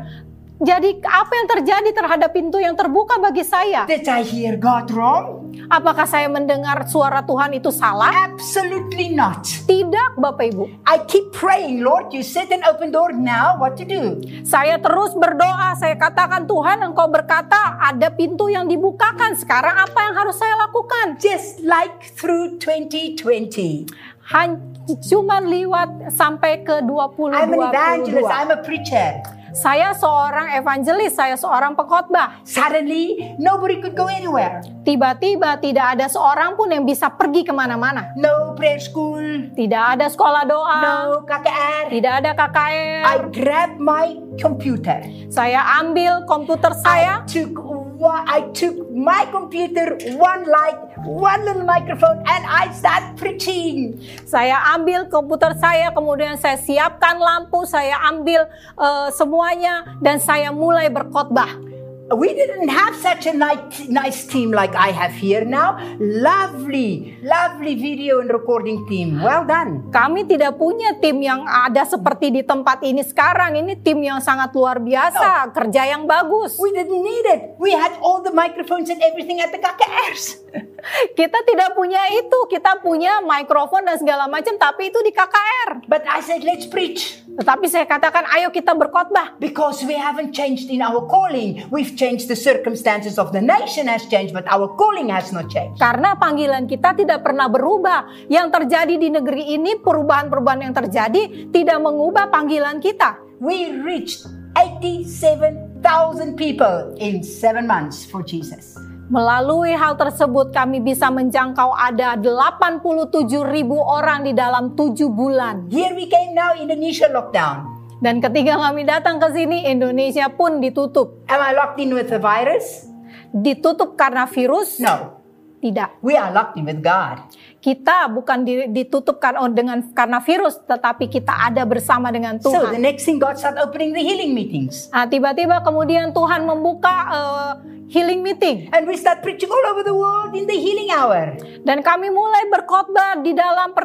[SPEAKER 3] Jadi apa yang terjadi terhadap pintu yang terbuka bagi saya?
[SPEAKER 2] Did I hear God wrong?
[SPEAKER 3] Apakah saya mendengar suara Tuhan itu salah?
[SPEAKER 2] Absolutely not.
[SPEAKER 3] Tidak, Bapak Ibu.
[SPEAKER 2] I keep praying, Lord, you set an open door now. What to do?
[SPEAKER 3] Saya terus berdoa, saya katakan Tuhan engkau berkata ada pintu yang dibukakan. Sekarang apa yang harus saya lakukan?
[SPEAKER 2] Just like through 2020.
[SPEAKER 3] Han, cuman liwat sampai ke 2022.
[SPEAKER 2] I'm an evangelist. I'm a preacher.
[SPEAKER 3] Saya seorang evangelis, saya seorang pengkhotbah.
[SPEAKER 2] Suddenly, nobody could go anywhere.
[SPEAKER 3] Tiba-tiba tidak ada seorang pun yang bisa pergi ke mana-mana.
[SPEAKER 2] No prayer school.
[SPEAKER 3] Tidak ada sekolah doa,
[SPEAKER 2] No KKR.
[SPEAKER 3] tidak ada KKR.
[SPEAKER 2] I grabbed my computer.
[SPEAKER 3] Saya ambil komputer saya,
[SPEAKER 2] I took one, I took my computer, one light, one little microphone, and I start preaching.
[SPEAKER 3] saya ambil komputer saya, kemudian saya siapkan lampu, saya ambil eh, semuanya dan saya mulai berkhotbah.
[SPEAKER 2] We didn't have such a nice, nice team like I have here now. Lovely, lovely video and recording team. Well done.
[SPEAKER 3] Kami tidak punya tim yang ada seperti di tempat ini sekarang. Ini tim yang sangat luar biasa, kerja yang bagus.
[SPEAKER 2] We didn't need it. We had all the microphones and everything at the KKRs.
[SPEAKER 3] Kita tidak punya itu, kita punya mikrofon dan segala macam, tapi itu di KKR.
[SPEAKER 2] But I said, let's preach.
[SPEAKER 3] Tetapi saya katakan, ayo kita berkhotbah.
[SPEAKER 2] Because we haven't changed in our calling. We've changed the circumstances of the nation has changed, but our calling has not changed.
[SPEAKER 3] Karena panggilan kita tidak pernah berubah. Yang terjadi di negeri ini, perubahan-perubahan yang terjadi tidak mengubah panggilan kita.
[SPEAKER 2] We reached 87,000 people in seven months for Jesus.
[SPEAKER 3] Melalui hal tersebut kami bisa menjangkau ada 87 ribu orang di dalam tujuh bulan.
[SPEAKER 2] Here we came now, Indonesia lockdown.
[SPEAKER 3] Dan ketika kami datang ke sini, Indonesia pun ditutup.
[SPEAKER 2] Am I locked in with the virus?
[SPEAKER 3] Ditutup karena virus?
[SPEAKER 2] No.
[SPEAKER 3] Tidak.
[SPEAKER 2] We are locked in with God.
[SPEAKER 3] Kita bukan di- ditutup kan- oh, dengan karena virus, tetapi kita ada bersama dengan
[SPEAKER 2] So the
[SPEAKER 3] Tuhan.
[SPEAKER 2] next thing, God start opening the healing meetings.
[SPEAKER 3] Nah, tiba-tiba kemudian Tuhan membuka eh, healing meeting.
[SPEAKER 2] And we start preaching all over the world in the healing hour.
[SPEAKER 3] Dan kami mulai berkhotbah di dalam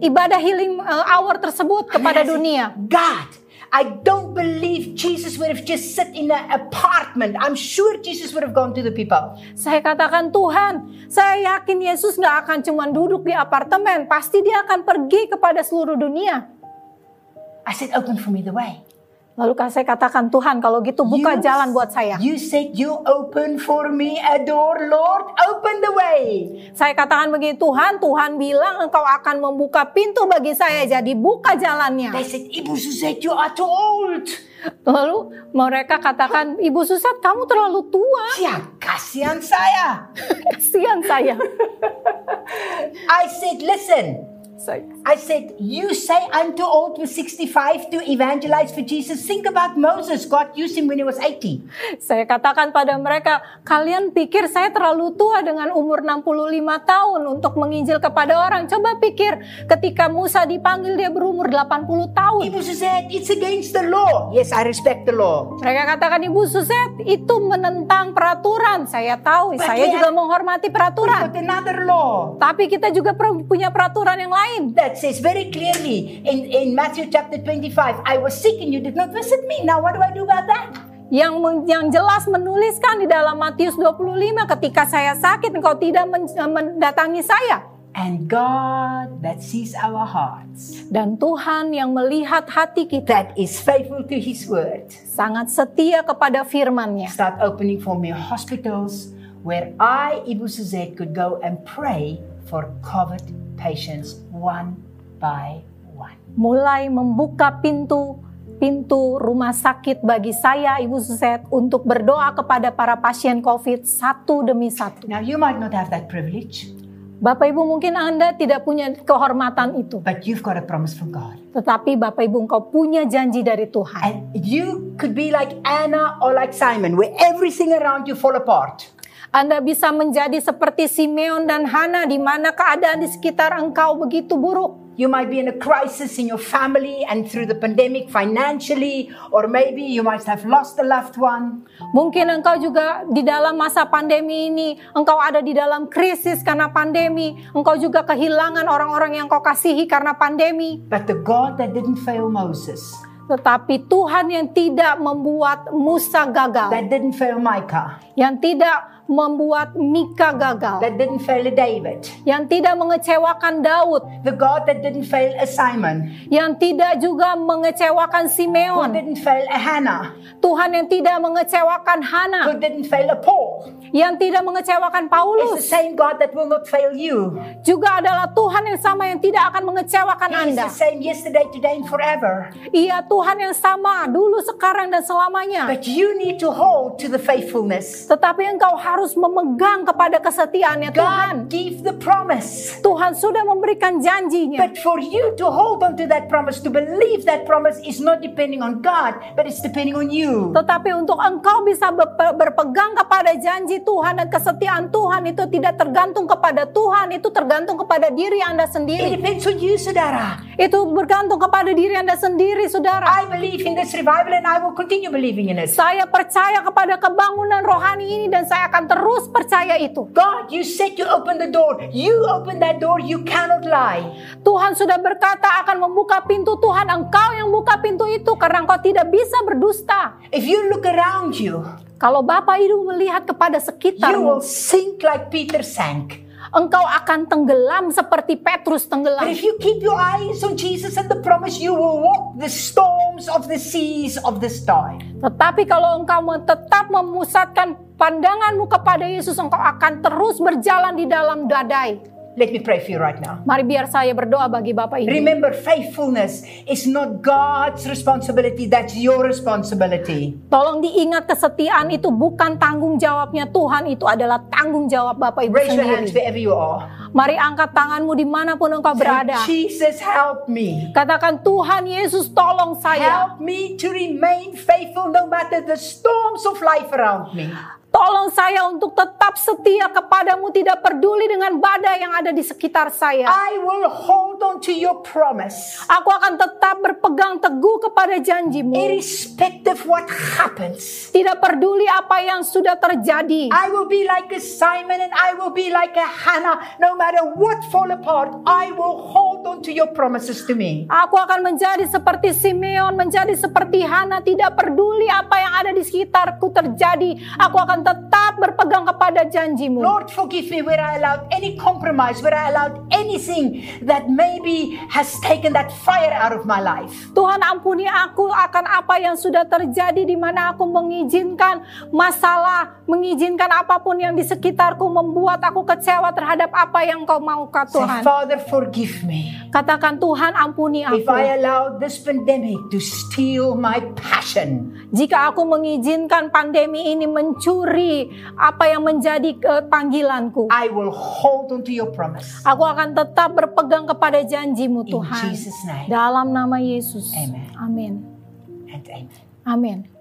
[SPEAKER 3] ibadah healing eh, hour tersebut kepada dunia.
[SPEAKER 2] God, I don't believe Jesus would have just sit in an apartment. I'm sure Jesus would have gone to the people.
[SPEAKER 3] Saya katakan Tuhan, saya yakin Yesus nggak akan cuma duduk di apartemen, pasti dia akan pergi kepada seluruh dunia.
[SPEAKER 2] I said, open for me the way.
[SPEAKER 3] Lalu saya katakan Tuhan kalau gitu buka
[SPEAKER 2] You-
[SPEAKER 3] jalan buat saya.
[SPEAKER 2] You said you open for me a door, Lord. Open the way.
[SPEAKER 3] Saya katakan begini Tuhan, Tuhan bilang engkau akan membuka pintu bagi saya, jadi buka jalannya.
[SPEAKER 2] They said, Ibu Suzette, you are too old.
[SPEAKER 3] Lalu mereka katakan, Ibu Susat kamu terlalu tua,
[SPEAKER 2] Ya, kasihan saya.
[SPEAKER 3] kasihan saya.
[SPEAKER 2] I said, listen.
[SPEAKER 3] Saya-
[SPEAKER 2] I said, you say I'm too old with 65 to evangelize for Jesus. Think about Moses. God used him when he was 80.
[SPEAKER 3] Saya katakan pada mereka, kalian pikir saya terlalu tua dengan umur 65 tahun untuk menginjil kepada orang. Coba pikir ketika Musa dipanggil dia berumur 80 tahun.
[SPEAKER 2] Ibu said, it's against the law. Yes, I respect the law.
[SPEAKER 3] Mereka katakan Ibu Suset itu menentang peraturan. Saya tahu,
[SPEAKER 2] But
[SPEAKER 3] saya juga menghormati peraturan.
[SPEAKER 2] another law.
[SPEAKER 3] Tapi kita juga punya peraturan yang lain.
[SPEAKER 2] That says very clearly in, in Matthew chapter 25, I was sick and you did not visit me. Now what do I do about that?
[SPEAKER 3] Yang yang jelas menuliskan di dalam Matius 25 ketika saya sakit engkau tidak men- mendatangi saya.
[SPEAKER 2] And God that sees our hearts,
[SPEAKER 3] Dan Tuhan yang melihat hati kita
[SPEAKER 2] that is faithful to his word,
[SPEAKER 3] sangat setia kepada firman-Nya.
[SPEAKER 2] start opening for me hospitals where I, Ibu Suzette, could go and pray for COVID patients one by one.
[SPEAKER 3] Mulai membuka pintu pintu rumah sakit bagi saya Ibu Suset untuk berdoa kepada para pasien COVID satu demi satu.
[SPEAKER 2] Now, you might not have that privilege,
[SPEAKER 3] Bapak Ibu mungkin Anda tidak punya kehormatan itu,
[SPEAKER 2] but you've got a promise from God.
[SPEAKER 3] tetapi Bapak Ibu engkau punya janji dari Tuhan.
[SPEAKER 2] And you could be like Anna or like Simon, where everything around you fall apart.
[SPEAKER 3] Anda bisa menjadi seperti Simeon dan Hana di mana keadaan di sekitar engkau begitu buruk.
[SPEAKER 2] You might be in a crisis in your family and through the pandemic financially, or maybe you might have lost a loved one.
[SPEAKER 3] Mungkin engkau juga di dalam masa pandemi ini, engkau ada di dalam krisis karena pandemi. Engkau juga kehilangan orang-orang yang kau kasihi karena pandemi.
[SPEAKER 2] But the God that didn't fail Moses,
[SPEAKER 3] Tetapi Tuhan yang tidak membuat Musa gagal,
[SPEAKER 2] that didn't fail Micah,
[SPEAKER 3] yang tidak membuat Mika gagal,
[SPEAKER 2] that didn't fail David,
[SPEAKER 3] yang tidak mengecewakan Daud,
[SPEAKER 2] the God that didn't fail a Simon,
[SPEAKER 3] yang tidak juga mengecewakan
[SPEAKER 2] who
[SPEAKER 3] Simeon,
[SPEAKER 2] didn't fail a Hannah,
[SPEAKER 3] Tuhan yang tidak mengecewakan
[SPEAKER 2] who
[SPEAKER 3] Hana,
[SPEAKER 2] didn't fail a Paul,
[SPEAKER 3] yang tidak mengecewakan
[SPEAKER 2] is the
[SPEAKER 3] Paulus,
[SPEAKER 2] same God that will not fail you.
[SPEAKER 3] juga adalah Tuhan yang sama yang tidak akan mengecewakan
[SPEAKER 2] He is
[SPEAKER 3] Anda.
[SPEAKER 2] the same yesterday, today, and forever.
[SPEAKER 3] Ia Tuhan yang sama dulu, sekarang, dan selamanya.
[SPEAKER 2] But you need to hold to the faithfulness.
[SPEAKER 3] Tetapi engkau harus memegang kepada kesetiaannya Tuhan.
[SPEAKER 2] God gave the promise.
[SPEAKER 3] Tuhan sudah memberikan janjinya.
[SPEAKER 2] But for you to hold on to that promise, to believe that promise is not depending on God, but it's depending on you.
[SPEAKER 3] Tetapi untuk engkau bisa berpe- berpegang kepada janji Tuhan dan kesetiaan Tuhan itu tidak tergantung kepada Tuhan, itu tergantung kepada diri Anda
[SPEAKER 2] It
[SPEAKER 3] sendiri.
[SPEAKER 2] depends on you, saudara.
[SPEAKER 3] Itu bergantung kepada diri Anda sendiri, saudara.
[SPEAKER 2] I believe in this revival and I will continue believing in it.
[SPEAKER 3] Saya percaya kepada kebangunan rohani ini dan saya akan terus percaya itu.
[SPEAKER 2] God, you said you open the door. You open that door, you cannot lie.
[SPEAKER 3] Tuhan sudah berkata akan membuka pintu Tuhan, engkau yang buka pintu itu karena engkau tidak bisa berdusta.
[SPEAKER 2] If you look around you,
[SPEAKER 3] Kalau Bapak Ibu melihat kepada
[SPEAKER 2] you
[SPEAKER 3] sekitarmu,
[SPEAKER 2] will sink like Peter sank.
[SPEAKER 3] Engkau akan tenggelam seperti Petrus
[SPEAKER 2] But
[SPEAKER 3] tenggelam.
[SPEAKER 2] if you keep your eyes on Jesus and the promise, you will walk the storms of the seas of this time.
[SPEAKER 3] Tetapi kalau engkau tetap memusatkan pandanganmu kepada Yesus, engkau akan terus berjalan di dalam dadai.
[SPEAKER 2] Let me pray for you right now.
[SPEAKER 3] Mari biar saya berdoa bagi Bapak Ibu.
[SPEAKER 2] Remember, faithfulness is not God's responsibility, that's your responsibility.
[SPEAKER 3] Tolong diingat kesetiaan itu bukan tanggung jawabnya Tuhan, itu adalah tanggung jawab Bapak Ibu
[SPEAKER 2] Raise your hands
[SPEAKER 3] sendiri.
[SPEAKER 2] wherever you are.
[SPEAKER 3] Mari angkat tanganmu di mana pun engkau berada.
[SPEAKER 2] Say, Jesus, help me.
[SPEAKER 3] Katakan Tuhan Yesus tolong saya.
[SPEAKER 2] Help me to remain faithful no matter the storms of life around me.
[SPEAKER 3] Tolong saya untuk tetap setia kepadamu tidak peduli dengan badai yang ada di sekitar saya.
[SPEAKER 2] I will hold on to your promise.
[SPEAKER 3] Aku akan tetap berpegang teguh kepada janjimu.
[SPEAKER 2] Irrespective what happens.
[SPEAKER 3] Tidak peduli apa yang sudah terjadi.
[SPEAKER 2] I will be like a Simon and I will be like a Hannah. No matter what fall apart, I will hold on to your promises to me.
[SPEAKER 3] Aku akan menjadi seperti Simeon, menjadi seperti Hana, tidak peduli apa yang ada di sekitarku terjadi. Aku akan tetap berpegang kepada janjimu.
[SPEAKER 2] Lord, forgive me where I allowed any compromise, where I allowed anything that maybe has taken that fire out of my life.
[SPEAKER 3] Tuhan ampuni aku akan apa yang sudah terjadi di mana aku mengizinkan masalah, mengizinkan apa pun yang di sekitarku membuat aku kecewa terhadap apa yang kau mau Kak
[SPEAKER 2] Say,
[SPEAKER 3] Tuhan.
[SPEAKER 2] Father, forgive me.
[SPEAKER 3] Katakan Tuhan ampuni
[SPEAKER 2] If
[SPEAKER 3] aku.
[SPEAKER 2] I allowed this pandemic to steal my passion,
[SPEAKER 3] Jika aku mengizinkan pandemi ini mencuri apa yang menjadi eh, panggilanku.
[SPEAKER 2] I will hold on to your promise.
[SPEAKER 3] Aku akan tetap berpegang kepada janjimu
[SPEAKER 2] In
[SPEAKER 3] Tuhan.
[SPEAKER 2] Jesus' name.
[SPEAKER 3] Dalam nama Yesus.
[SPEAKER 2] Amen.
[SPEAKER 3] Amin.
[SPEAKER 2] And amen.
[SPEAKER 3] Amin.